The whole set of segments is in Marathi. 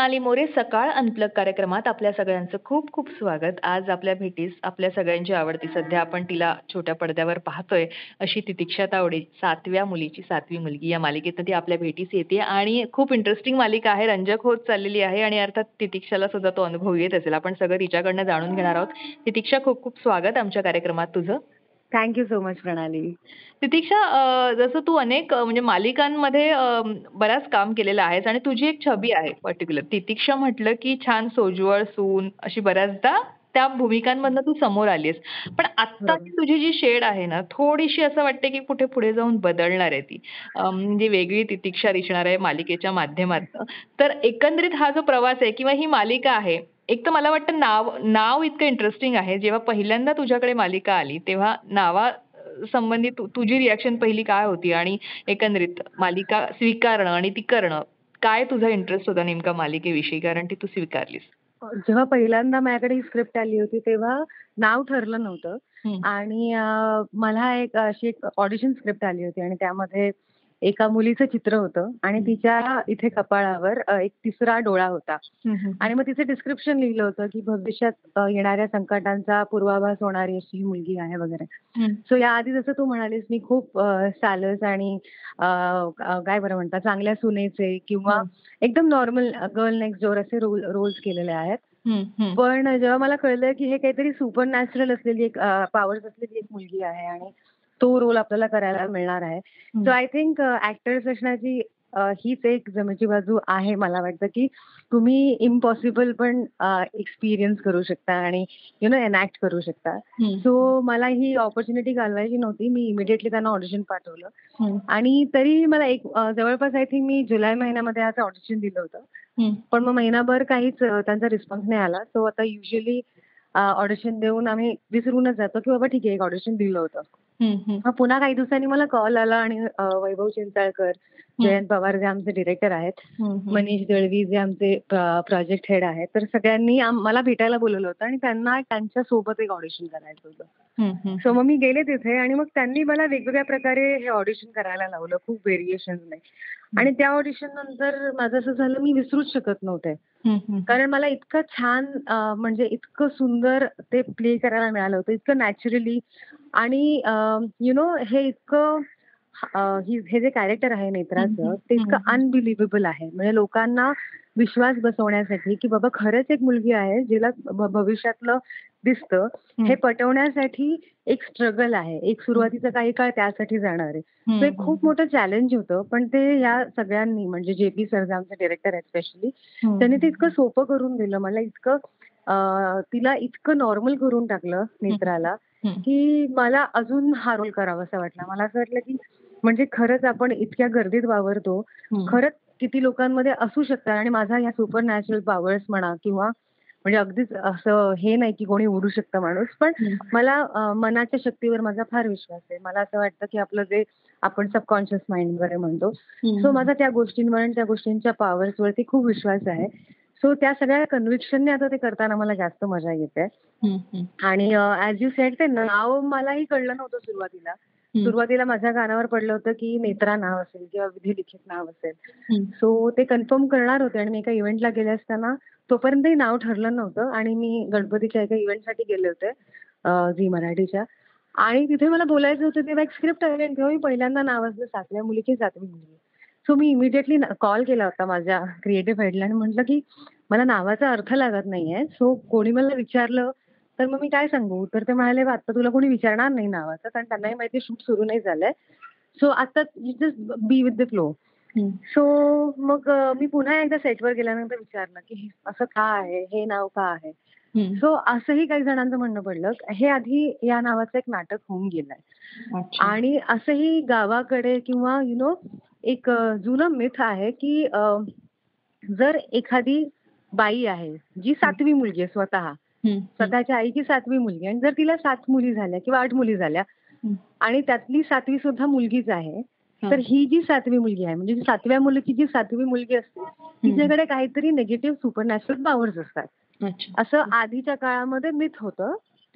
प्रणाली मोरे सकाळ अनप्लग कार्यक्रमात आपल्या सगळ्यांचं खूप खूप स्वागत. आज आपल्या भेटीस आपल्या सगळ्यांची आवडती सध्या आपण तिला छोट्या पडद्यावर पाहतोय अशी तितिक्षा तावडे सातव्या मुलीची सातवी मुलगी या मालिकेत ती आपल्या भेटीस येते आणि खूप इंटरेस्टिंग मालिका आहे. रंजक होत चाललेली आहे आणि अर्थात तितिक्षाला सुद्धा तो अनुभव येत असेल. आपण सगळं तिच्याकडनं जाणून घेणार आहोत. तितिक्षा खूप खूप स्वागत आमच्या कार्यक्रमात तुझं. थँक्यू सो मच प्रणाली तितिक्षा जसं तू अनेक म्हणजे मालिकांमध्ये बराच काम केलेलं आहेस आणि तुझी एक छबी आहे पर्टिक्युलर तितिक्षा म्हटलं की छान सोजवळ सून अशी बऱ्याचदा त्या भूमिकांमधनं तू समोर आलीस पण आता तुझी जी शेड आहे ना थोडीशी असं वाटते की कुठे पुढे जाऊन बदलणार आहे ती. म्हणजे वेगळी तितिक्षा दिसणार आहे मालिकेच्या माध्यमातून. तर एकंदरीत हा जो प्रवास आहे किंवा ही मालिका आहे एक तर मला वाटतं नाव नाव इतकं इंटरेस्टिंग आहे. जेव्हा पहिल्यांदा तुझ्याकडे मालिका आली तेव्हा नावा संबंधित तुझी रिॲक्शन पहिली काय होती? आणि एकंदरीत मालिका स्वीकारणं आणि ती करणं काय तुझा इंटरेस्ट होता नेमका मालिकेविषयी? कारण ती तू स्वीकारलीस. जेव्हा पहिल्यांदा माझ्याकडे ही स्क्रिप्ट आली होती तेव्हा नाव ठरलं नव्हतं. आणि मला एक अशी एक ऑडिशन स्क्रिप्ट आली होती आणि त्यामध्ये एका मुलीचं चित्र होतं आणि तिच्या इथे कपाळावर एक तिसरा डोळा होता. आणि मग तिचं डिस्क्रिप्शन लिहिलं होतं की भविष्यात येणाऱ्या संकटांचा पूर्वाभास होणारी अशी ही मुलगी आहे वगैरे. सो या आधी जसं तू म्हणालीस मी खूप सालस आणि काय बरं म्हणतात चांगल्या सुनेचे किंवा एकदम नॉर्मल गर्ल नेक्स्ट डोर असे रोल रोल्स केलेले आहेत. पण जेव्हा मला कळलं की हे काहीतरी सुपर नॅचरल असलेली एक पॉवर्स असलेली एक मुलगी आहे आणि तो रोल आपल्याला करायला मिळणार आहे. सो आय थिंक ऍक्टर्स असण्याची हीच एक जमेची बाजू आहे मला वाटतं की तुम्ही इम्पॉसिबल पण एक्सपिरियन्स करू शकता आणि यु नो एनॅक्ट करू शकता. सो मला ही ऑपॉर्च्युनिटी घालवायची नव्हती. मी इमिडिएटली त्यांना ऑडिशन पाठवलं. आणि तरी मला एक जवळपास आय थिंक मी जुलै महिन्यामध्ये असं ऑडिशन दिलं होतं. पण मग महिनाभर काहीच त्यांचा रिस्पॉन्स नाही आला. सो आता युजली ऑडिशन देऊन आम्ही विसरूनच जातो की बाबा ठीक आहे एक ऑडिशन दिलं होतं. मग पुन्हा काही दिवसांनी मला कॉल आला आणि वैभव चिंचाळकर जयंत पवार जे आमचे डिरेक्टर आहेत मनीष दळवी जे आमचे प्रोजेक्ट हेड आहेत तर सगळ्यांनी मला भेटायला बोलवलं होतं आणि त्यांना त्यांच्यासोबत एक ऑडिशन करायचं होतं. सो मग मी गेले तिथे आणि मग त्यांनी मला वेगवेगळ्या प्रकारे हे ऑडिशन करायला लावलं खूप व्हेरिएशन नाही. आणि त्या ऑडिशन नंतर माझं असं झालं मी विसरूच शकत नव्हते. कारण मला इतकं छान म्हणजे इतकं सुंदर ते प्ले करायला मिळालं होतं इतकं नॅचरली आणि यु नो हे इतकं हे जे कॅरेक्टर आहे नेत्राचं ते इतकं अनबिलिव्हेबल आहे. म्हणजे लोकांना विश्वास बसवण्यासाठी की बाबा खरंच एक मुलगी आहे जिला भविष्यातलं दिसतं हे. पटवण्यासाठी एक स्ट्रगल आहे. एक सुरुवातीचा काही काळ त्यासाठी जाणार आहे. ते खूप मोठं चॅलेंज होतं पण ते या सगळ्यांनी म्हणजे जे पी सर आमचे डिरेक्टर आहेत स्पेशली त्यांनी ते इतकं सोपं करून दिलं. मला इतकं तिला इतकं नॉर्मल करून टाकलं नेत्राला की मला अजून हा रोल करावा असं वाटला. मला असं वाटलं की म्हणजे खरंच आपण इतक्या गर्दीत वावरतो. खरंच किती लोकांमध्ये असू शकतात आणि माझा या सुपर नॅचरल पॉवर्स म्हणा किंवा म्हणजे अगदीच असं हे नाही की कोणी उडू शकतं माणूस. पण मला मनाच्या शक्तीवर माझा फार विश्वास आहे. मला असं वाटतं की आपलं जे आपण सबकॉन्शियस माइंड वगैरे म्हणतो सो माझा त्या गोष्टींवर आणि त्या गोष्टींच्या पॉवर्स वरती खूप विश्वास आहे. सो त्या सगळ्या कन्व्हिक्शनने आता ते करताना मला जास्त मजा येते. आणि ऍज यू सेड ते नाव मलाही कळलं नव्हतं सुरुवातीला. सुरुवातीला माझ्या कानावर पडलं होतं की नेत्रा नाव असेल किंवा विधी लिखित नाव असेल. सो ते कन्फर्म करणार होते आणि मी एका इव्हेंटला गेले असताना तोपर्यंतही नाव ठरलं नव्हतं आणि मी गणपतीच्या एका इव्हेंटसाठी गेले होते झी मराठीच्या. आणि तिथे मला बोलायचं होतं तेव्हा एक स्क्रिप्ट आणि तेव्हा मी पहिल्यांदा नाव असलं सातव्या मुलीची सातवी मुलगी. सो मी इमिडिएटली कॉल केला होता माझ्या क्रिएटिव्ह हेडला आणि म्हटलं की मला नावाचा अर्थ लागत नाहीये. सो कोणी मला विचारलं तर मग मी काय सांगू? तर ते म्हणाले आता तुला कोणी विचारणार नाही नावाचं कारण त्यांनाही माहिती शूट सुरू नाही झालंय. सो आता just be with the flow so मग मी पुन्हा एकदा सेटवर गेल्यानंतर विचारलं की असं का आहे? हे नाव का आहे. सो असंही काही जणांचं म्हणणं पडलं. हे आधी या नावाचं एक नाटक होऊन गेलंय. आणि असंही गावाकडे किंवा यु नो एक जुनं मिथ आहे की जर एखादी बाई आहे जी सातवी मुलगी आहे स्वतः. स्वतःच्या आईची सातवी मुलगी आणि जर तिला सात मुली झाल्या किंवा आठ मुली झाल्या. आणि त्यातली सातवी सुद्धा मुलगीच आहे. तर ही जी सातवी मुलगी आहे म्हणजे सातव्या मुलीची जी सातवी मुलगी असते तिच्याकडे काहीतरी निगेटिव्ह सुपरनॅचरल पॉवर्स असतात. असं आधीच्या काळामध्ये मिथ होतं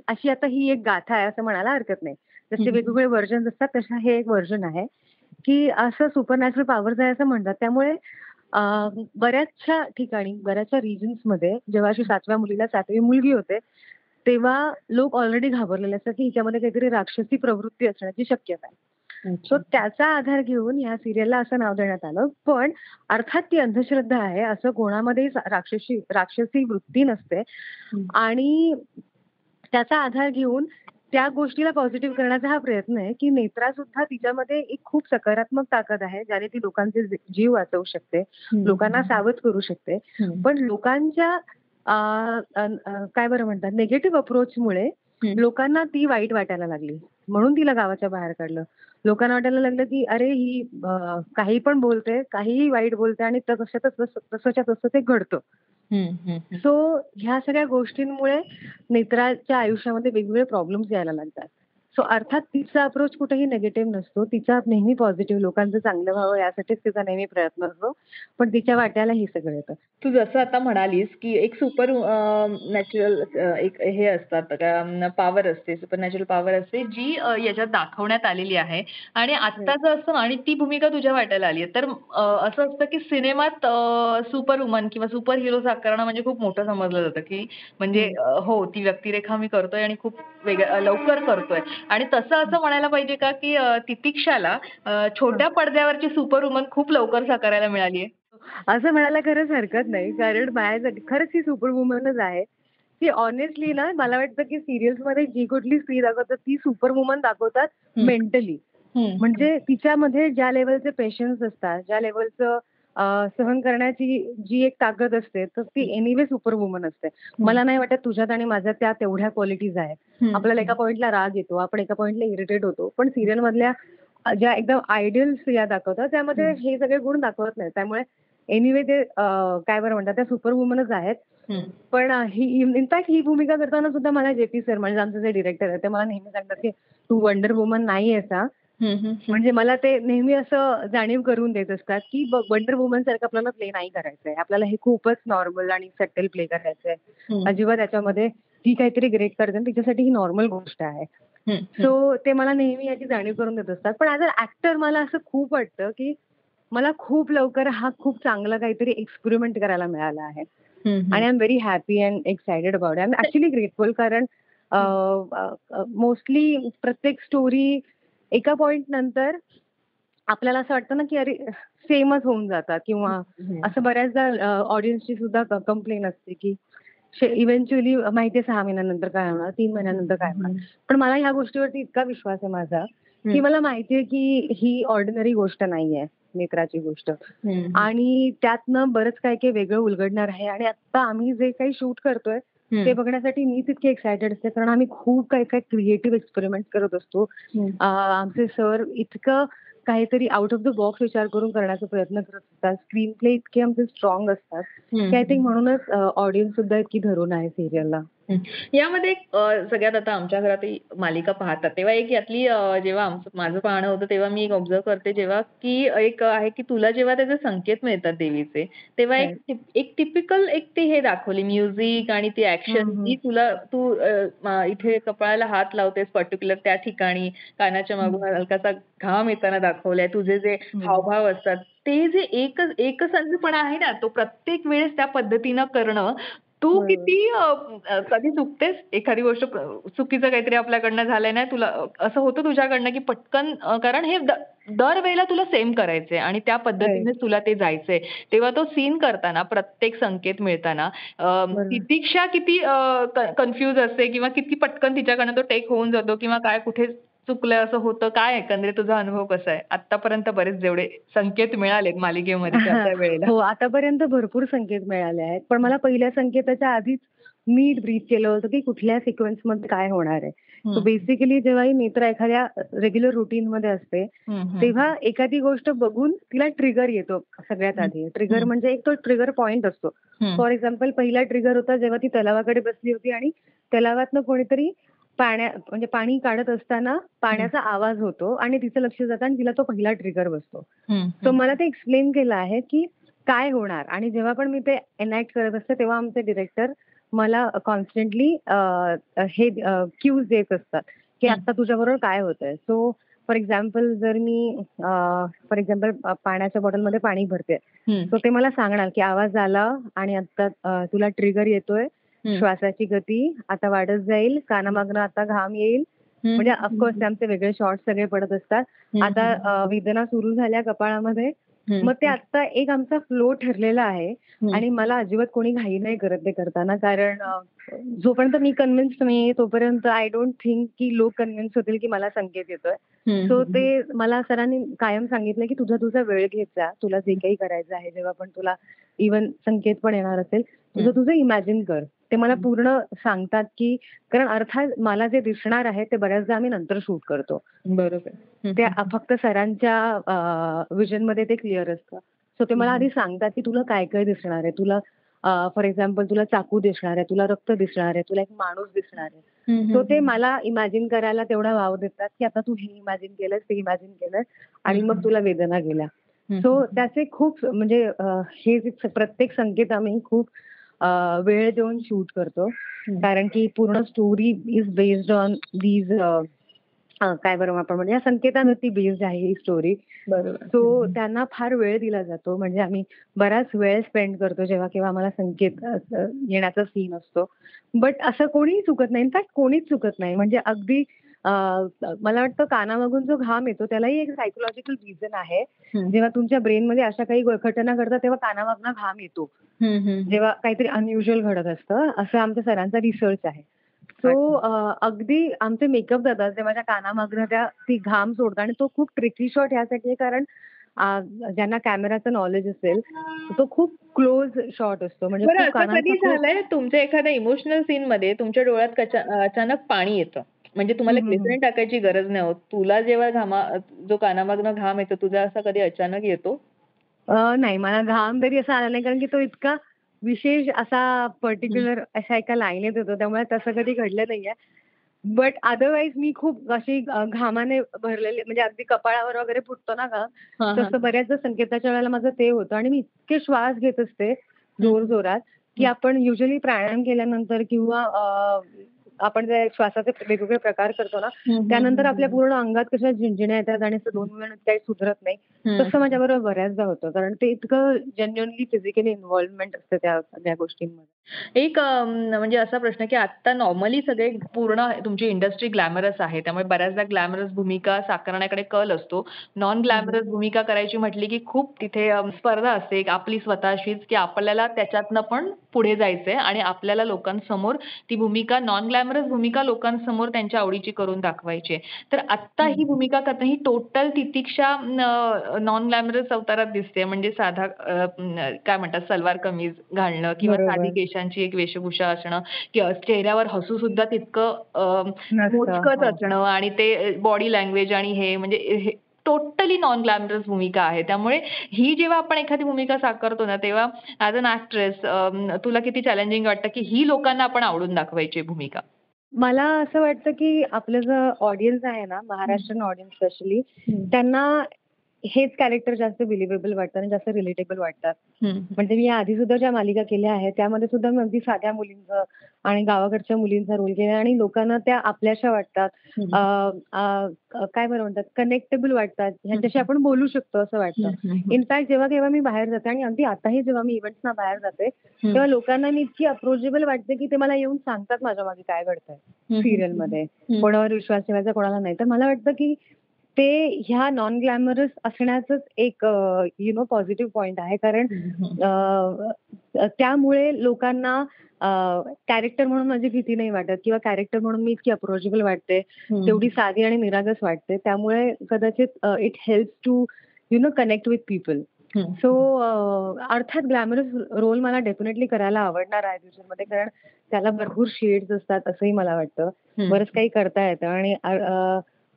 अशी आता ही एक गाथा आहे असं म्हणायला हरकत नाही जसे. वेगवेगळे व्हर्जन असतात तसं हे एक व्हर्जन आहे की असं सुपरनॅचरल पॉवर्स आहे असं म्हणतात त्यामुळे बऱ्याचशा ठिकाणी बऱ्याचशा रिजन्समध्ये जेव्हा अशी सातव्या मुलीला सातवी मुलगी होते तेव्हा लोक ऑलरेडी घाबरलेले असतात की हिच्यामध्ये काहीतरी राक्षसी प्रवृत्ती असण्याची शक्यता आहे. सो त्याचा आधार घेऊन या सिरियलला असं नाव देण्यात आलं. पण अर्थात ती अंधश्रद्धा आहे असं कोणामध्येही सा- राक्षसी राक्षसी वृत्ती नसते. आणि त्याचा आधार घेऊन त्या गोष्टीला पॉझिटिव्ह करण्याचा हा प्रयत्न आहे की नेत्रा सुद्धा तिच्यामध्ये एक खूप सकारात्मक ताकद आहे ज्याने ती लोकांचे जीव वाचवू शकते. लोकांना सावध करू शकते. पण लोकांच्या काय बरं म्हणतात निगेटिव्ह अप्रोचमुळे. लोकांना ती वाईट वाटायला लागली म्हणून तिला गावाच्या बाहेर काढलं लोकांना वाटायला लागलं की अरे ही काही पण बोलते काहीही वाईट बोलते आणि तसंच्या तसं ते घडतं. सो ह्या सगळ्या गोष्टींमुळे नेत्राच्या आयुष्यामध्ये वेगवेगळे प्रॉब्लेम्स यायला लागतात. सो अर्थात तिचा अप्रोच कुठेही निगेटिव्ह नसतो. तिचा नेहमी पॉझिटिव्ह लोकांचं चांगलं व्हावं यासाठीच तिचा नेहमी प्रयत्न असतो. पण तिच्या वाट्याला हे सगळं येतं. तू जसं आता म्हणालीस की एक सुपर नॅचरल एक हे असतात. पॉवर असते सुपर नॅचरल पॉवर असते जी याच्यात दाखवण्यात आलेली आहे. आणि आत्ताचं असतं आणि ती भूमिका तुझ्या वाट्याला आली तर अ, असं असतं की सिनेमात सुपर वुमन किंवा सुपर हिरो साकारणं म्हणजे खूप मोठं समजलं जातं की म्हणजे हो ती व्यक्तिरेखा मी करतोय आणि खूप वेगळं लवकर करतोय. आणि तसं असं म्हणायला पाहिजे का की तितिक्षाला छोट्या पडद्यावरची सुपर वुमन खूप लवकर साकारायला मिळाली आहे. असं म्हणायला खरंच हरकत नाही. कारण माझ्यासाठी खरंच ही सुपर वुमनच आहे. ती ऑनेस्टली ना मला वाटतं की सिरियल्समध्ये जी कुठली स्त्री दाखवतात ती सुपर वुमन दाखवतात. मेंटली म्हणजे तिच्यामध्ये ज्या लेवलचे पेशन्स असतात ज्या लेवलचं सहन करण्याची जी एक ताकद असते तर ती एनिवे सुपर वुमन असते. मला नाही वाटत तुझ्यात आणि माझ्यात त्या तेवढ्या क्वालिटीज आहेत. आपल्याला एका पॉइंटला राग येतो आपण एका पॉइंटला इरिटेट होतो पण सिरियल मधल्या ज्या एकदम आयडियल स्त्रिया दाखवतात त्यामध्ये. हे सगळे गुण दाखवत नाही त्यामुळे एनिवे ते काय बरं म्हणतात त्या सुपर वुमनच आहेत. पण ही इनफॅक्ट ही भूमिका करताना सुद्धा मला जे पी सर म्हणजे आमचे जे डिरेक्टर आहेत ते मला नेहमी सांगतात की तू वंडर वुमन नाही आहेस म्हणजे मला ते नेहमी असं जाणीव करून देत असतात की वंडर वुमन सारखं आपल्याला प्ले नाही करायचंय. आपल्याला हे खूपच नॉर्मल आणि सटल प्ले करायचंय. अजिबात त्याच्यामध्ये ती काहीतरी ग्रेट करते तिच्यासाठी ही नॉर्मल गोष्ट आहे. सो ते मला नेहमी याची जाणीव करून देत असतात. पण ऍज अ ऍक्टर मला असं खूप वाटतं की मला खूप लवकर हा खूप चांगला काहीतरी एक्सपेरिमेंट करायला मिळाला आहे. आणि I am very happy and excited about I am actually grateful कारण मोस्टली प्रत्येक स्टोरी एका पॉइंट नंतर आपल्याला असं वाटतं ना की अरे सेमच होऊन जातात किंवा. असं बऱ्याचदा ऑडियन्सची सुद्धा कंप्लेन असते की इव्हेंच्युअली माहितीये सहा महिन्यानंतर काय होणार तीन महिन्यानंतर काय होणार पण मला ह्या गोष्टीवरती इतका विश्वास आहे माझा की. मला माहितीये की ही ऑर्डिनरी गोष्ट नाहीये नेत्राची गोष्ट. आणि त्यातनं बरंच काय काय वेगळं उलगडणार आहे आणि आता आम्ही जे काही शूट करतोय. ते बघण्यासाठी मी तितके एक्सायटेड असते कारण आम्ही खूप काही काही क्रिएटिव्ह एक्सपेरिमेंट करत असतो. आमचे सर इतकं काहीतरी आउट ऑफ द बॉक्स विचार करून करण्याचा प्रयत्न करत असतात. स्क्रीन प्ले इतके आमचे स्ट्रॉंग असतात. आय थिंक म्हणूनच ऑडियन्स सुद्धा इतकी धरून आहे सिरियलला यामध्ये एक, अ, सगळ्यात आता आमच्या घरातही मालिका पाहतात. तेव्हा एक यातली अ, जेव्हा आमचं माझं पाहणं होतं तेव्हा मी एक ऑब्झर्व करते जेव्हा की एक आहे की तुला जेव्हा त्याचे संकेत मिळतात देवीचे तेव्हा एक टिप- एक टिपिकल एक ते हे दाखवली म्युझिक आणि ती ऍक्शन. जी तुला तू अ, म- इथे कपाळाला हात लावतेस पर्टिक्युलर त्या ठिकाणी कानाच्या मागून हलकासा घाम येताना दाखवलाय तुझे जे हावभाव असतात ते जे एक एकसंधपणा आहे ना तो प्रत्येक वेळेस त्या पद्धतीनं करणं तू. किती कधी चुकतेस एखादी गोष्ट चुकीचं काहीतरी आपल्याकडनं झालंय ना तुला असं होतं तुझ्याकडनं की पटकन कारण हे दरवेळेला तुला सेम करायचंय आणि त्या पद्धतीने तुला ते जायचंय तेव्हा तो सीन करताना प्रत्येक संकेत मिळताना. तितिक्षा किती कन्फ्युज असते किंवा किती पटकन तिच्याकडनं तो टेक होऊन जातो किंवा काय कुठे चुकलं असं होतं काय? एकंदरीत तुझा अनुभव कसा आहे? आतापर्यंत बरेच जेवढे संकेत मिळालेत मालिकेमध्ये वेळेला. हो आतापर्यंत भरपूर संकेत मिळाले आहेत. पण मला पहिल्या संकेताच्या आधीच नीट ब्रीथ केलं होतं की कुठल्या सिक्वेन्समध्ये काय होणार आहे. बेसिकली जेव्हा ही नेत्रा एखाद्या रेग्युलर रुटीन मध्ये असते. तेव्हा एखादी गोष्ट बघून तिला ट्रिगर येतो सगळ्यात आधी. ट्रिगर. म्हणजे एक तो ट्रिगर पॉइंट असतो. फॉर एक्झाम्पल पहिला ट्रिगर होता जेव्हा ती तलावाकडे बसली होती आणि तलावातनं कोणीतरी पाण्या म्हणजे पाणी काढत असताना पाण्याचा आवाज होतो आणि तिचं लक्ष जातं आणि तिला तो पहिला ट्रिगर बसतो सो मला ते एक्सप्लेन केलं आहे की काय होणार आणि जेव्हा पण मी ते एनॅक्ट करत असते तेव्हा आमचे डिरेक्टर मला कॉन्स्टंटली हे क्यूज देत असतात की. आता तुझ्याबरोबर काय होतंय सो फॉर एक्झाम्पल जर मी फॉर एक्झाम्पल पाण्याच्या बॉटलमध्ये पाणी भरते. सो ते मला सांगणार की आवाज आला आणि आता तुला ट्रिगर येतोय. श्वासाची गती आता वाढत जाईल कानामागनं आता घाम येईल. म्हणजे ऑफकोर्स आमचे वेगळे शॉर्ट सगळे पडत असतात. आता वेदना सुरू झाल्या कपाळामध्ये. मग ते आता एक आमचा फ्लो ठरलेला आहे. आणि मला अजिबात कोणी घाई नाही करत ते करताना कारण जोपर्यंत मी कन्व्हिन्स नाहीये तोपर्यंत आय डोंट थिंक की लोक कन्व्हिन्स होतील की मला संकेत येतोय. सो ते मला सरांनी कायम सांगितलं की तुझा तुझा वेळ घेत जा तुला जे काही करायचं आहे जेव्हा पण तुला इवन संकेत पण येणार असेल तुझं. तुझं इमॅजिन कर ते मला पूर्ण सांगतात की कारण अर्थात मला जे दिसणार आहे ते बऱ्याचदा आम्ही नंतर शूट करतो बरोबर. ते फक्त सरांच्या विजनमध्ये ते क्लिअर असतं सो ते मला. आधी सांगतात की तुला काय काय दिसणार आहे तुला फॉर एक्झाम्पल तुला चाकू दिसणार आहे तुला रक्त दिसणार आहे तुला एक माणूस दिसणार आहे. सो ते मला इमॅजिन करायला तेवढा वाव देतात की आता तू हे इमॅजिन केलंस ते इमॅजिन केलंस आणि मग तुला वेदना गेल्या. सो त्याचे खूप म्हणजे हे प्रत्येक संकेत आम्ही खूप वेळ देऊन शूट करतो. कारण की पूर्ण story is based on these काय बरं आपण म्हणजे या संकेतांवरती बेस्ड आहे ही स्टोरी बरोबर. सो त्यांना फार वेळ दिला जातो. म्हणजे आम्ही बराच वेळ स्पेंड करतो जेव्हा केव्हा आम्हाला संकेत येण्याचा सीन असतो. बट असं कोणीही चुकत नाही. इनफॅक्ट कोणीच चुकत नाही. म्हणजे अगदी अ, मला वाटतं कानामागून जो घाम येतो त्यालाही एक सायकोलॉजिकल रिझन आहे. जेव्हा तुमच्या ब्रेनमध्ये अशा काही घटना घडतात तेव्हा कानामागनं घाम येतो. जेव्हा काहीतरी अनयुजल घडत असतं असं आमच्या सरांचा रिसर्च आहे. सो अगदी आमचे मेकअप जातात ते माझ्या कानामागनं त्या ती घाम सोडतात आणि तो खूप ट्रिकी शॉट यासाठी आहे कारण ज्यांना कॅमेराचं नॉलेज असेल तो खूप क्लोज शॉट असतो. म्हणजे बरं खूप असं कानांचा कधी खूप- झालंय तुमच्या एखाद्या इमोशनल सीन मध्ये तुमच्या डोळ्यात कचा- अचानक पाणी येतं? म्हणजे तुम्हाला. ग्लिसरीन टाकायची गरज नाही होत तुला जेव्हा घामा जो कानामागनं घाम येतो तुझा असा कधी अचानक येतो नाही मला घाम तरी असा आला नाही कारण की तो इतका विशेष असा पर्टिक्युलर अशा एका लाईनीत होतो त्यामुळे तसं कधी घडलं नाहीये बट अदरवाईज मी खूप अशी घामाने भरलेली म्हणजे अगदी कपाळावर वगैरे फुटतो ना घाम. तसं बऱ्याचदा संकेताच्या वेळेला माझं ते होतं आणि मी इतके श्वास घेत असते जोर जोरात की. आपण युजली प्राणायाम केल्यानंतर किंवा आपण जे श्वासाचे वेगवेगळे प्रकार करतो ना त्यानंतर आपल्या पूर्ण अंगात कशा झिंजण्या येतात आणि दोन मिनिट काही सुधरत नाही. तसं माझ्याबरोबर बऱ्याचदा होतं. कारण ते इतकं जेन्युअनली फिजिकली इन्व्हॉल्वमेंट असतं त्या सगळ्या गोष्टींमध्ये. एक म्हणजे असा प्रश्न की आता नॉर्मली सगळे पूर्ण तुमची इंडस्ट्री ग्लॅमरस आहे त्यामुळे बऱ्याचदा ग्लॅमरस भूमिका साकारण्याकडे कल असतो. नॉन ग्लॅमरस भूमिका करायची म्हटली की खूप तिथे स्पर्धा असते. आपली स्वतःशीच की आपल्याला त्याच्यातनं पण पुढे जायचंय आणि आपल्याला लोकांसमोर ती भूमिका नॉन ग्लॅमरस भूमिका लोकांसमोर त्यांच्या आवडीची करून दाखवायची. तर आत्ता ही भूमिका करताना ही टोटल तितिक्षा नॉन ग्लॅमरस अवतारात दिसते म्हणजे साधा काय म्हणतात सलवार कमीज घालणं किंवा. साधी केशांची एक वेशभूषा असणं किंवा चेहऱ्यावर हसू सुद्धा तितकं मोजकंच हो. असणं आणि ते बॉडी लँग्वेज आणि हे म्हणजे टोटली नॉन ग्लॅमरस भूमिका आहे. त्यामुळे ही जेव्हा आपण एखादी भूमिका साकारतो ना तेव्हा ऍज अन ऍक्ट्रेस तुला किती चॅलेंजिंग वाटतं की ही लोकांना आपण आवडून दाखवायची भूमिका? मला असं वाटतं की आपलं जो ऑडियन्स आहे ना महाराष्ट्रीयन ऑडियन्स स्पेशली त्यांना हेच कॅरेक्टर जास्त बिलिव्हेबल वाटतं आणि जास्त रिलेटेबल वाटतात. म्हणजे मी आधी सुद्धा ज्या मालिका केल्या आहेत त्यामध्ये सुद्धा मी अगदी साध्या मुलींचं आणि गावाकडच्या मुलींचा रोल केला आणि लोकांना त्या आपल्याशा वाटतात. काय बरं म्हणतात कनेक्टेबल वाटतात. ह्यांच्याशी आपण बोलू शकतो असं वाटतं. इनफॅक्ट जेव्हा केव्हा मी बाहेर जाते आणि अगदी आताही जेव्हा मी इव्हेंट्सना बाहेर जाते तेव्हा लोकांना मी इतकी अप्रोचेबल वाटते की ते मला येऊन सांगतात माझ्या मागे काय घडतंय सिरियलमध्ये. कोणावर विश्वास ठेवायचा कोणाला नाही. तर मला वाटतं की ते ह्या नॉन ग्लॅमरस असण्याचंच एक यु नो पॉझिटिव्ह पॉइंट आहे. कारण त्यामुळे लोकांना कॅरेक्टर म्हणून माझी भीती नाही वाटत किंवा कॅरेक्टर म्हणून मी इतकी अप्रोचेबल वाटते. तेवढी साधी आणि निरागस वाटते. त्यामुळे कदाचित it help to you know connect with people so अर्थात ग्लॅमरस रोल मला डेफिनेटली करायला आवडणार आहे फ्युचरमध्ये कारण त्याला भरपूर शेड्स असतात असंही मला वाटतं. बरंच काही करता येतं. आणि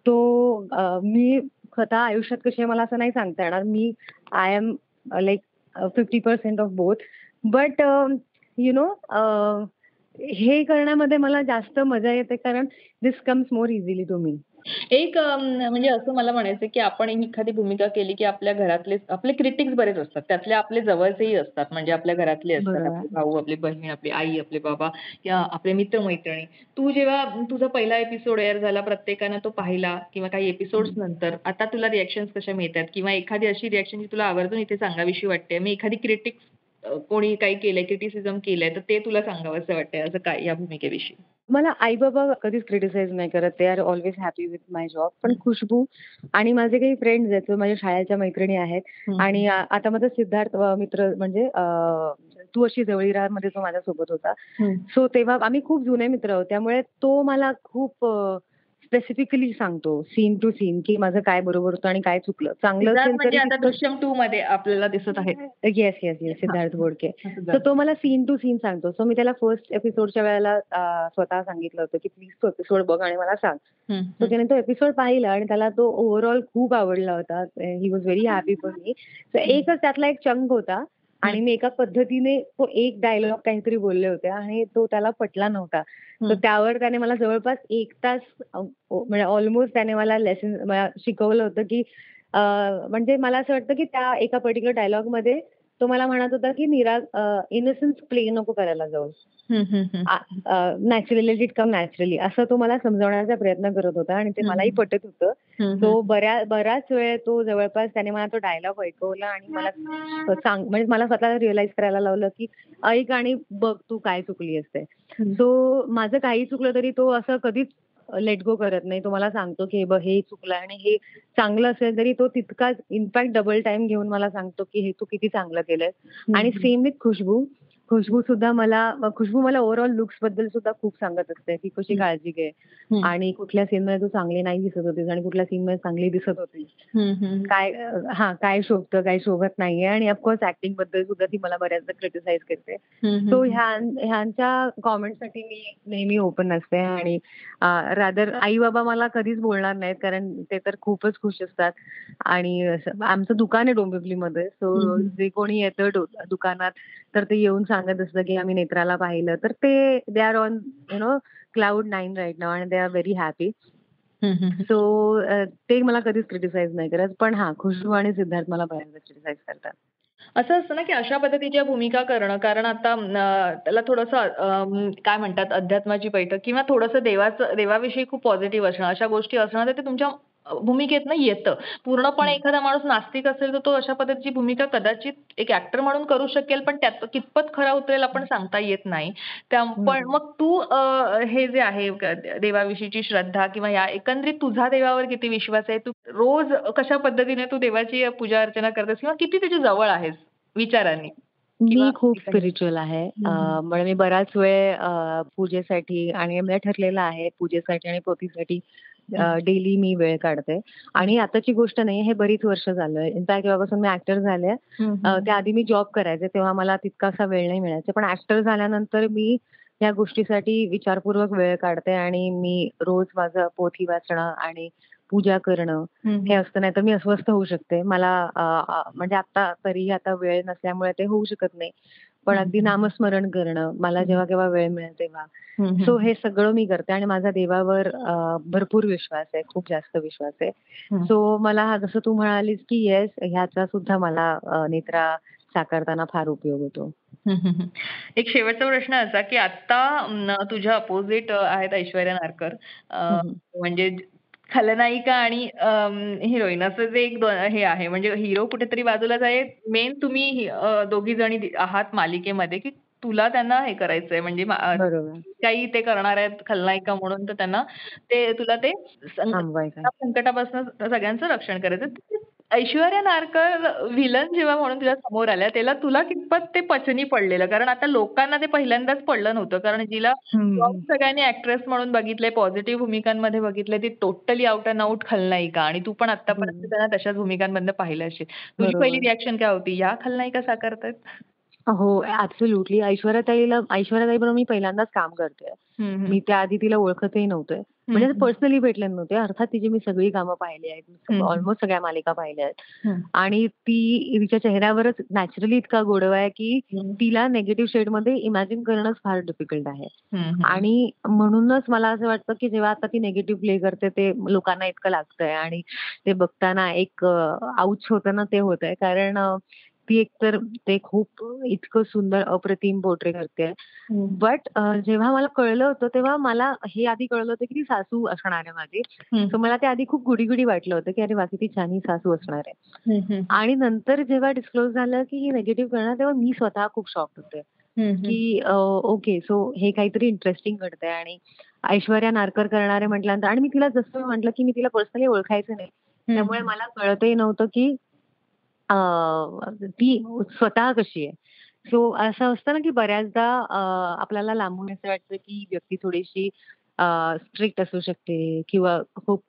तो मी स्वतः आयुष्यात कशी आहे मला असं नाही सांगता येणार. मी I am like fifty percent of both. But you know हे करण्यामध्ये मला जास्त मजा येते कारण this comes more easily to me. एक म्हणजे असं मला म्हणायचं की आपण एखादी भूमिका केली की आपल्या घरातले आपले क्रिटिक्स बरेच असतात. त्यातले आपले जवळचेही असतात. म्हणजे आपल्या घरातले असतात. आपले भाऊ, आपली बहीण, आपली आई, आपले बाबा किंवा आपले मित्र-मैत्रिणी. तू जेव्हा तुझा पहिला एपिसोड एअर झाला, प्रत्येकानं तो पाहिला किंवा काही एपिसोड्स नंतर आता तुला रिएक्शन्स कशा मिळतात किंवा एखादी अशी रिएक्शन जी तुला आवर्जून इथे सांगावीशी वाटते. मी एखादी क्रिटिक्स कोणी काही केलंय, क्रिटिसिझम केलंय, तर ते तुला सांगावंसं वाटतंय असं काय या भूमिकेविषयी? मला आई-बाबा कधीच क्रिटिसाइज नाही करत. They are always happy with my job. पण खुशबू आणि माझे काही फ्रेंड्स आहेत, माझ्या शाळेच्या मैत्रिणी आहेत आणि आता माझा सिद्धार्थ मित्र म्हणजे तू अशी जवळी मध्ये जो माझ्यासोबत होता. सो तेव्हा आम्ही खूप जुने मित्र आहोत. त्यामुळे तो मला खूप स्पेसिफिकली सांगतो सीन टू सीन की माझं काय बरोबर होतं आणि काय चुकलं. चांगलं म्हणजे दृश्यम टू मध्ये आपल्याला दिसत आहे. Yes yes yes Siddharth Bodke. तर तो मला सीन टू सीन सांगतो. सो मी त्याला फर्स्ट एपिसोडच्या वेळेला स्वतः सांगितलं होतं की प्लीज तो एपिसोड बघ आणि मला सांग. सो त्याने तो एपिसोड पाहिला आणि त्याला तो ओव्हरऑल खूप आवडला होता. He was very happy for me. एकच त्यातला एक चंक होता आणि मी एका पद्धतीने तो एक डायलॉग काहीतरी बोलले होते आणि तो त्याला पटला नव्हता. तर त्यावर त्याने मला जवळपास एक तास म्हणजे ऑलमोस्ट त्याने मला लेसन शिकवलं होतं की म्हणजे मला असं वाटतं की त्या एका पर्टिक्युलर डायलॉगमध्ये तो मला म्हणत होता की "नीरा इनोसन्स प्ले नको करायला जाऊ. Naturally let it come naturally." असं तो मला समजावण्याचा प्रयत्न करत होता आणि ते मलाही पटत होतं. तो बऱ्या बराच वेळ तो जवळपास त्याने मला तो डायलॉग ऐकवला आणि मला सांग म्हणजे मला स्वतःला रिअलाईज करायला लावलं की ऐक आणि बघ तू काय चुकली असते. सो माझं काही चुकलं तरी तो असं कधीच लेट गो करत नाही. तो मला सांगतो की "हे हे चुकलं आणि हे चांगलं असेल तरी तो तितकाच इनफॅक्ट डबल टाइम घेऊन मला सांगतो की "हे तू किती चांगलं केलंय." आणि सेम विथ खुशबू. खुशबू सुद्धा मला खुशबू मला ओव्हरऑल लुक्सबद्दल सुद्धा खूप सांगत असते. की कशी काळजी घे. आणि कुठल्या सीन मध्ये तू चांगली नाही दिसत होतीस आणि कुठल्या सीन मध्ये चांगली दिसत होतीस. काय हा काय शोभतं काय शोभत नाहीये. आणि ऑफकोर्स ऍक्टिंगबद्दल सुद्धा ती मला बऱ्याचदा क्रिटिसाइज करते. सो ह्यांच्या कॉमेंटसाठी मी नेहमी ओपन असते. आणि रादर आई बाबा मला कधीच बोलणार नाहीत कारण ते तर खूपच खुश असतात. आणि आमचं दुकान आहे डोंबिवलीमध्ये. सो जे कोणी येतं दुकानात तर ते येऊन सांगत असतं की आम्ही नेत्राला पाहिलं तर ते they are on you know cloud nine right now आणि they are very happy. So ते मला कधीच क्रिटिसाइज नाही करत. पण हा खुशबू आणि सिद्धार्थ मला बऱ्याचदा क्रिटिसाइज करतात. असं असतं ना की अशा पद्धतीच्या भूमिका करणं कारण आता त्याला थोडंसं काय म्हणतात अध्यात्माची बैठक किंवा थोडंसं देवाचं देवाविषयी खूप पॉझिटिव्ह असणं अशा गोष्टी असणं तर ते तुमच्या भूमिकेतनं येतं. पूर्णपणे एखादा माणूस नास्तिक असेल तर तो अशा पद्धतीची भूमिका कदाचित एक ऍक्टर म्हणून करू शकेल पण त्यात कितपत खरा उतरेल आपण सांगता येत नाही. पण मग तू हे जे आहे देवाविषयीची श्रद्धा किंवा या एकंदरीत तुझा देवावर किती विश्वास आहे? तू रोज कशा पद्धतीने तू देवाची पूजा अर्चना करतेस किंवा किती त्याच्याजवळ आहेस विचारांनी? मी खूप स्पिरिच्युअल आहे. म्हणजे मी बराच वेळ पूजेसाठी आणि म्हणजे ठरलेलं आहे पूजेसाठी आणि पोथीसाठी डेली मी वेळ काढते. आणि आताची गोष्ट नाही हे बरीच वर्ष झालं. इनफॅक्ट जेव्हापासून मी ऍक्टर झाले. त्याआधी मी जॉब करायचे तेव्हा मला तितकासा वेळ नाही मिळायचा. पण ऍक्टर झाल्यानंतर मी या गोष्टीसाठी विचारपूर्वक वेळ काढते आणि मी रोज माझं पोथी वाचणं आणि पूजा करणं हे असतं नाही तर मी अस्वस्थ होऊ शकते. मला म्हणजे आता तरी आता वेळ नसल्यामुळे ते होऊ शकत नाही. पण अगदी नामस्मरण करणं मला जेव्हा केव्हा वेळ मिळेल तेव्हा. सो हे सगळं मी करते आणि माझा देवावर भरपूर विश्वास आहे खूप जास्त विश्वास आहे. सो मला जसं तू म्हणालीस की येस ह्याचा सुद्धा मला नेत्रा साकारताना फार उपयोग होतो. एक शेवटचा प्रश्न असा की आता तुझ्या अपोजिट आहेत ऐश्वर्या नारकर. म्हणजे खलनायिका आणि हिरोईन असं जे एक हे आहे म्हणजे हिरो कुठेतरी बाजूलाच आहे मेन तुम्ही दोघी जणी आहात मालिकेमध्ये की तुला त्यांना हे करायचंय म्हणजे काही ते करणार आहेत खलनायिका म्हणून तर त्यांना ते तुला ते संकटापासून सगळ्यांचं रक्षण करायचं ऐश्वर्या नारकर विलन जेव्हा म्हणून तुझ्या समोर आल्या तेव्हा तुला कितपत ते पचनी पडलेलं कारण आता लोकांना ते पहिल्यांदाच पडलं नव्हतं कारण जिला. सगळ्यांनी ऍक्ट्रेस म्हणून बघितलंय पॉझिटिव्ह भूमिकांमध्ये बघितलंय ती टोटली आउट अँड आउट खलनायिका आणि तू पण आतापर्यंत. त्यांना तशाच भूमिकांमधनं पाहिलं असेल तुझी. पहिली रिॲक्शन काय होती या खलनायिका साकारतायत हो ऍब्सोल्युटली ऐश्वर्याताईला ऐश्वर्याताई बरोबर मी पहिल्यांदाच काम करते हम्म, हम्म. मी त्याआधी तिला ओळखतही नव्हते म्हणजे. पर्सनली भेटले नव्हते अर्थात तिची मी सगळी कामं पाहिली आहेत. ऑलमोस्ट सगळ्या मालिका पाहिल्या आहेत. आणि ती तिच्या चेहऱ्यावरच नॅचरली इतका गोडवा आहे की. तिला नेगेटिव्ह शेडमध्ये इमॅजिन करणंच फार डिफिकल्ट आहे. आणि म्हणूनच मला असं वाटतं की जेव्हा आता ती नेगेटिव्ह प्ले करते ते लोकांना इतकं लागतंय आणि ते बघताना एक आउच होतं ना ते होत आहे कारण अं, ती एकतर ते खूप इतकं सुंदर अप्रतिम पोर्ट्रे करते. बट जेव्हा मला कळलं होतं तेव्हा मला हे आधी कळलं होतं की ती सासू असणार आहे माझी. सो मला ते आधी खूप गुडी गुडी वाटलं होतं की अरे वा किती छान ही सासू असणार आहे. आणि नंतर जेव्हा डिस्क्लोज झालं की ही नेगेटिव्ह करणार तेव्हा मी स्वतः खूप शॉक होते. की ओके सो हे काहीतरी इंटरेस्टिंग घडतंय आणि ऐश्वर्या नारकर करणारे म्हटल्यानंतर आणि मी तिला जसं म्हटलं की मी तिला पर्सनली ओळखायचं नाही त्यामुळे मला कळतही नव्हतं की ती स्वतः कशी आहे? सो असं असतं ना की बऱ्याचदा आपल्याला लांबून असं वाटतं की व्यक्ती थोडीशी स्ट्रिक्ट असू शकते किंवा खूप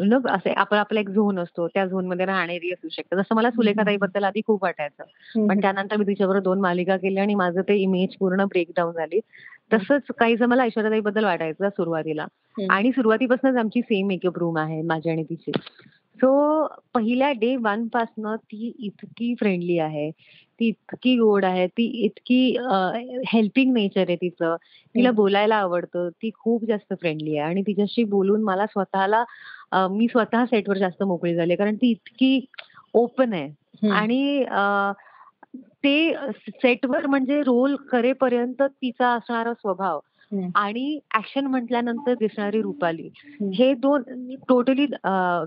नो असे आपण आपला एक झोन असतो. त्या झोनमध्ये राहणारी असू शकते. जसं मला सुलेखाताईबद्दल आधी खूप वाटायचं. पण त्यानंतर मी तिच्याबरोबर दोन मालिका केल्या आणि माझं ते इमेज पूर्ण ब्रेकडाऊन झाली. तसंच काहीसं मला ऐश्वर्याताईबद्दल वाटायचं सुरुवातीला. आणि सुरुवातीपासूनच आमची सेम मेकअप रूम आहे माझी आणि तिची. सो पहिल्या डे वन पासनं ती इतकी फ्रेंडली आहे. ती इतकी गोड आहे. ती इतकी हेल्पिंग नेचर आहे तिचं. तिला. बोलायला आवडतं. ती खूप जास्त फ्रेंडली आहे. आणि तिच्याशी बोलून मला स्वतःला मी स्वतः सेटवर जास्त मोकळी झाली कारण ती इतकी ओपन आहे. आणि ते सेटवर म्हणजे रोल करेपर्यंत तिचा असणारा स्वभाव. आणि ऍक्शन म्हटल्यानंतर दिसणारी रुपाली. हे. दोन टोटली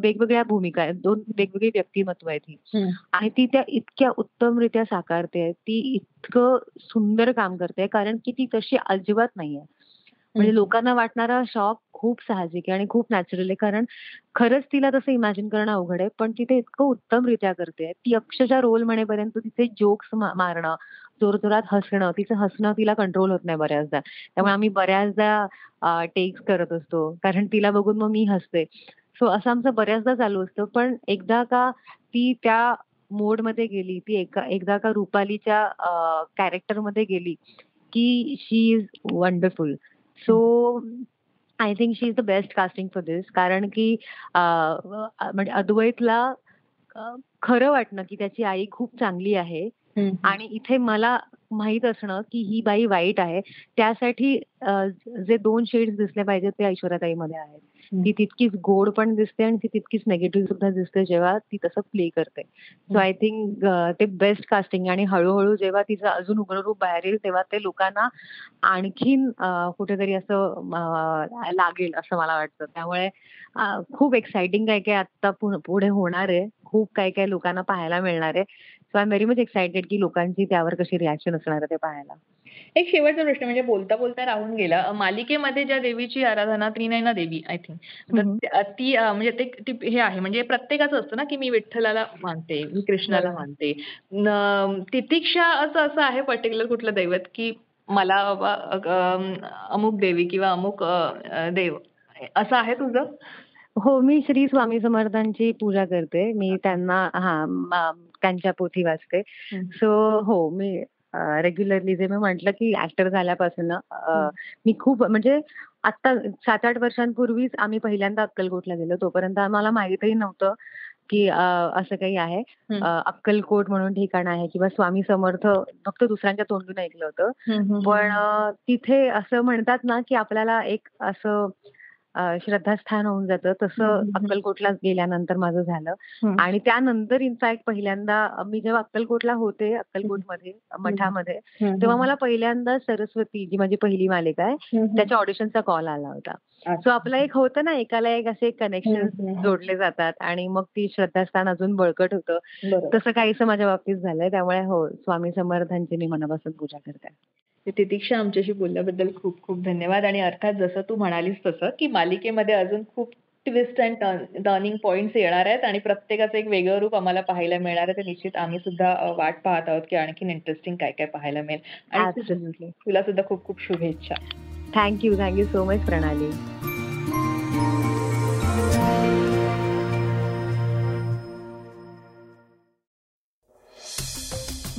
वेगवेगळ्या भूमिका आहेत. दोन वेगवेगळी व्यक्तिमत्व आहेत ही. आणि ती त्या इतक्या उत्तमरित्या साकारते ती इतकं सुंदर काम करते कारण की ती तशी अजिबात नाहीये म्हणजे लोकांना वाटणारा शॉक खूप साहजिक आहे आणि खूप नॅचरल आहे. कारण खरंच तिला तसं इमॅजिन करणं अवघड आहे. पण ती ते इतकं उत्तमरित्या करते ती अक्षरशः रोल म्हणेपर्यंत तिचे जोक्स मारणं जोरजोरात हसणं तिचं हसणं तिला कंट्रोल होत नाही बऱ्याचदा. त्यामुळे आम्ही बऱ्याचदा टेक्स करत असतो. कारण तिला बघून मग मी हसते. सो असं आमचं बऱ्याचदा चालू असतं. पण एकदा का ती त्या मोडमध्ये गेली ती एका एकदा का रुपालीच्या कॅरेक्टरमध्ये गेली की she is wonderful so I think she is the best casting for this कारण की म्हणजे अद्वैतला खरं वाटणं की त्याची आई खूप चांगली आहे. आणि इथे मला माहीत असणं की ही बाई वाईट आहे. त्यासाठी जे दोन शेड्स दिसले पाहिजेत ते ऐश्वर्याताईमध्ये आहेत. ती तितकीच गोड पण दिसते आणि ती तितकीच नेगेटिव्ह सुद्धा दिसते जेव्हा ती तसं प्ले करते. सो आय थिंक ते बेस्ट कास्टिंग आणि हळूहळू जेव्हा तिचं अजून उग्ररूप बाहेर येईल तेव्हा ते लोकांना आणखीन कुठेतरी असं लागेल असं मला वाटतं. त्यामुळे खूप एक्साइटिंग काय काय आता पुढे होणार आहे. खूप काय काय लोकांना पाहायला मिळणार आहे. So I am very much excited की लोकांची त्यावर कशी रिॲक्शन असणार आहे ते पाहायला. एक शेवटचा प्रश्न म्हणजे बोलता बोलता राहून गेला. मालिकेमध्ये ज्या देवीची आराधना त्रिनयना देवी आय थिंक ती म्हणजे ते हे आहे. म्हणजे प्रत्येकाचं असतं ना की मी विठ्ठलाला मानते मी कृष्णाला. मानते. तितिक्षा असं असं आहे पर्टिक्युलर कुठलं दैवत की मला बाबा अमुक देवी किंवा अमुक देव. असं आहे तुझं? हो मी श्री स्वामी समर्थांची पूजा करते. मी त्यांना हा त्यांच्या पोथी वाचते. सो हो मी रेग्युलरली जे मी म्हंटल की ऍक्टर झाल्यापासून. मी खूप म्हणजे आता सात आठ वर्षांपूर्वीच आम्ही पहिल्यांदा अक्कलकोटला गेलो. तोपर्यंत आम्हाला माहितही नव्हतं की असं काही आहे. अक्कलकोट म्हणून ठिकाण आहे किंवा स्वामी समर्थ फक्त दुसऱ्यांच्या तोंडून ऐकलं होतं. पण तिथे असं म्हणतात ना की आपल्याला एक असं श्रद्धास्थान होऊन जातं तसं. अक्कलकोटला गेल्यानंतर माझं झालं. आणि त्यानंतर इनफॅक्ट पहिल्यांदा मी जेव्हा अक्कलकोटला होते अक्कलकोटमध्ये मठामध्ये तेव्हा. मला पहिल्यांदा सरस्वती जी माझी पहिली मालिका आहे. त्याच्या ऑडिशनचा कॉल आला होता. सो आपलं एक होतं ना एकाला एक असे कनेक्शन. जोडले जातात आणि मग ती श्रद्धास्थान अजून बळकट होतं तसं काहीसं माझ्या बाबतीत झालंय त्यामुळे हो स्वामी समर्थांची मी मनापासून पूजा करते तितिक्षा आमच्याशी बोलल्याबद्दल खूप खूप धन्यवाद आणि अर्थात जसं तू म्हणालीस तसं की मालिकेमध्ये अजून खूप ट्विस्ट अँड टर्निंग पॉइंट्स येणार आहेत आणि प्रत्येकाचं एक वेगळं रूप आम्हाला पाहायला मिळणार आहे. तर निश्चित आम्ही सुद्धा वाट पाहत आहोत, की आणखीन इंटरेस्टिंग काय-काय पाहायला मिळेल. आणि तुला सुद्धा खूप खूप शुभेच्छा. Thank you. सो मच प्रणाली.